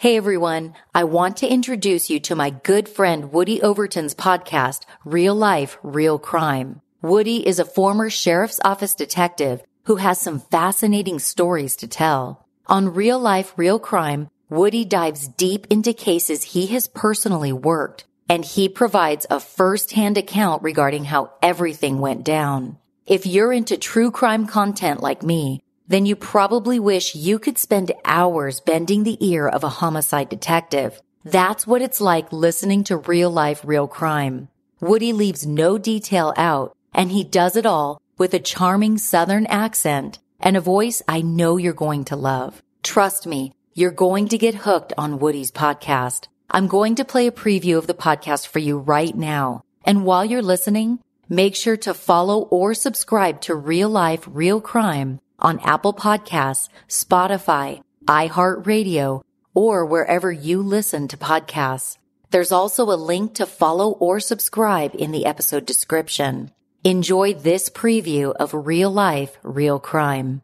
Hey everyone, I want to introduce you to my good friend Woody Overton's podcast, Real Life, Real Crime. Woody is a former sheriff's office detective who has some fascinating stories to tell. On Real Life, Real Crime, Woody dives deep into cases he has personally worked, and he provides a first-hand account regarding how everything went down. If you're into true crime content like me, then you probably wish you could spend hours bending the ear of a homicide detective. That's what it's like listening to real life, real crime. Woody leaves no detail out, and he does it all with a charming southern accent and a voice I know you're going to love. Trust me, you're going to get hooked on Woody's podcast. I'm going to play a preview of the podcast for you right now. And while you're listening, make sure to follow or subscribe to Real Life, Real Crime on Apple Podcasts, Spotify, iHeartRadio, or wherever you listen to podcasts. There's also a link to follow or subscribe in the episode description. Enjoy this preview of Real Life, Real Crime.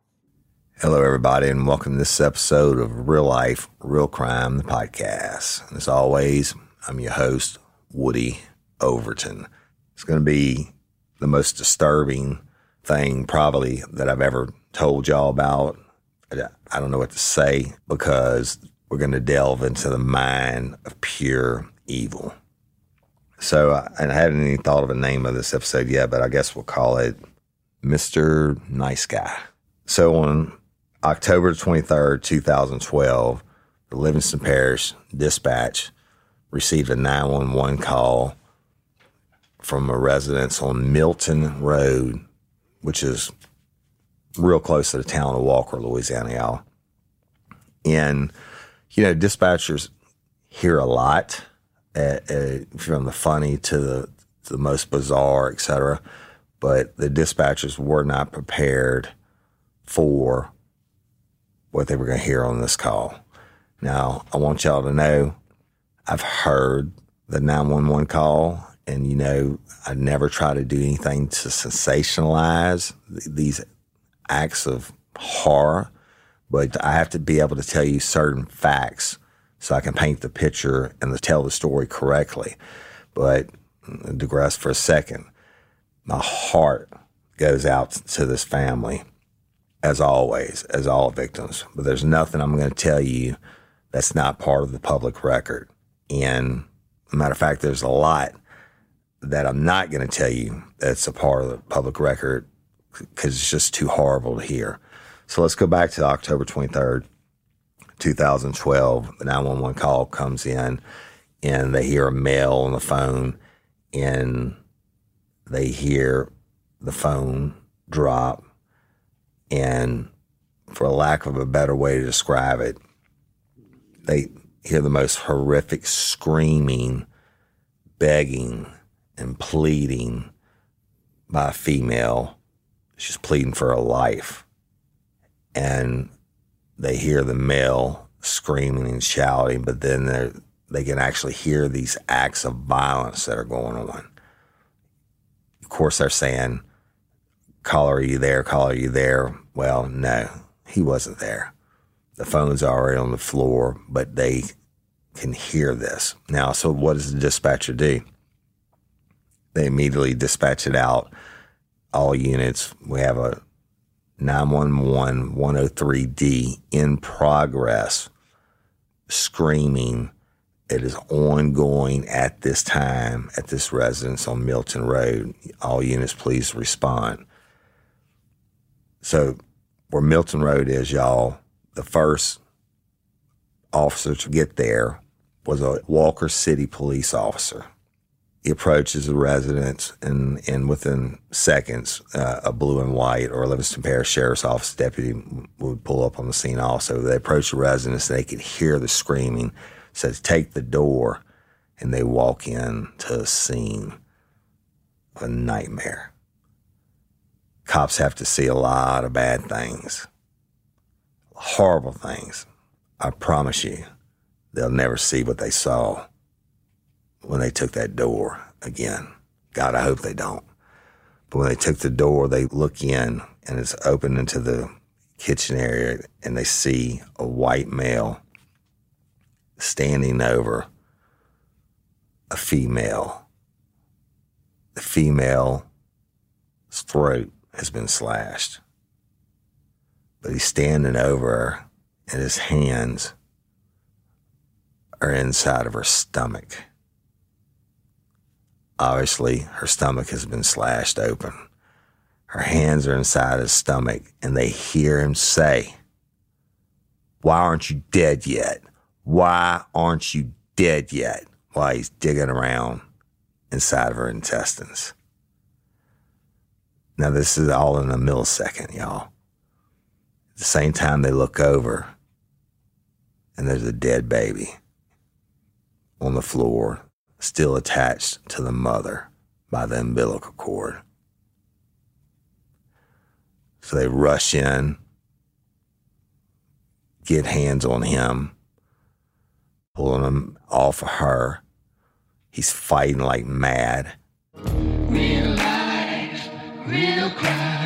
Hello, everybody, and welcome to this episode of Real Life, Real Crime, the podcast. And as always, I'm your host, Woody Overton. It's going to be the most disturbing thing, probably, that I've ever told y'all about. I don't know what to say because we're going to delve into the mind of pure evil. So, uh, and I hadn't even thought of a name of this episode yet, but I guess we'll call it Mr. Nice Guy. So, on October 23rd, 2012, the Livingston Parish Dispatch received a 911 call from a residence on Milton Road, which is real close to the town of Walker, Louisiana, y'all. And, you know, dispatchers hear a lot, uh, uh, from the funny to the, the most bizarre, et cetera. But the dispatchers were not prepared for what they were going to hear on this call. Now, I want y'all to know I've heard the 911 call, and you know, I never try to do anything to sensationalize these acts of horror, but I have to be able to tell you certain facts so I can paint the picture and tell the story correctly. But I digress for a second. My heart goes out to this family, as always, as all victims. But there's nothing I'm going to tell you that's not part of the public record. And matter of fact, there's a lot that I'm not going to tell you that's a part of the public record because it's just too horrible to hear. So let's go back to October 23rd, 2012. The 911 call comes in and they hear a male on the phone and they hear the phone drop. And for lack of a better way to describe it, they hear the most horrific screaming, begging, and pleading by a female she's pleading for her life. And they hear the male screaming and shouting, but then they can actually hear these acts of violence that are going on. Of course, they're saying, Caller, are you there? Caller, are you there? Well, no, he wasn't there. The phone's already on the floor, but they can hear this. Now, so what does the dispatcher do? They immediately dispatch it out all units. We have a 911 103D in progress screaming. It is ongoing at this time at this residence on Milton Road. All units, please respond. So, where Milton Road is, y'all, the first officer to get there was a Walker City police officer. He approaches the residence, and, and within seconds, uh, a blue and white or Livingston Parish Sheriff's Office deputy would pull up on the scene also. They approach the residence, they could hear the screaming. Says, take the door, and they walk in to a scene of a nightmare. Cops have to see a lot of bad things, horrible things. I promise you, they'll never see what they saw when they took that door again. God, I hope they don't. But when they took the door, they look in and it's open into the kitchen area and they see a white male standing over a female. The female's throat has been slashed, but he's standing over her, and his hands are inside of her stomach. Obviously, her stomach has been slashed open. Her hands are inside his stomach, and they hear him say, Why aren't you dead yet? Why aren't you dead yet? While he's digging around inside of her intestines. Now, this is all in a millisecond, y'all. At the same time, they look over, and there's a dead baby on the floor, still attached to the mother by the umbilical cord. So they rush in, get hands on him, pulling him off of her. He's fighting like mad. Real life, real crime.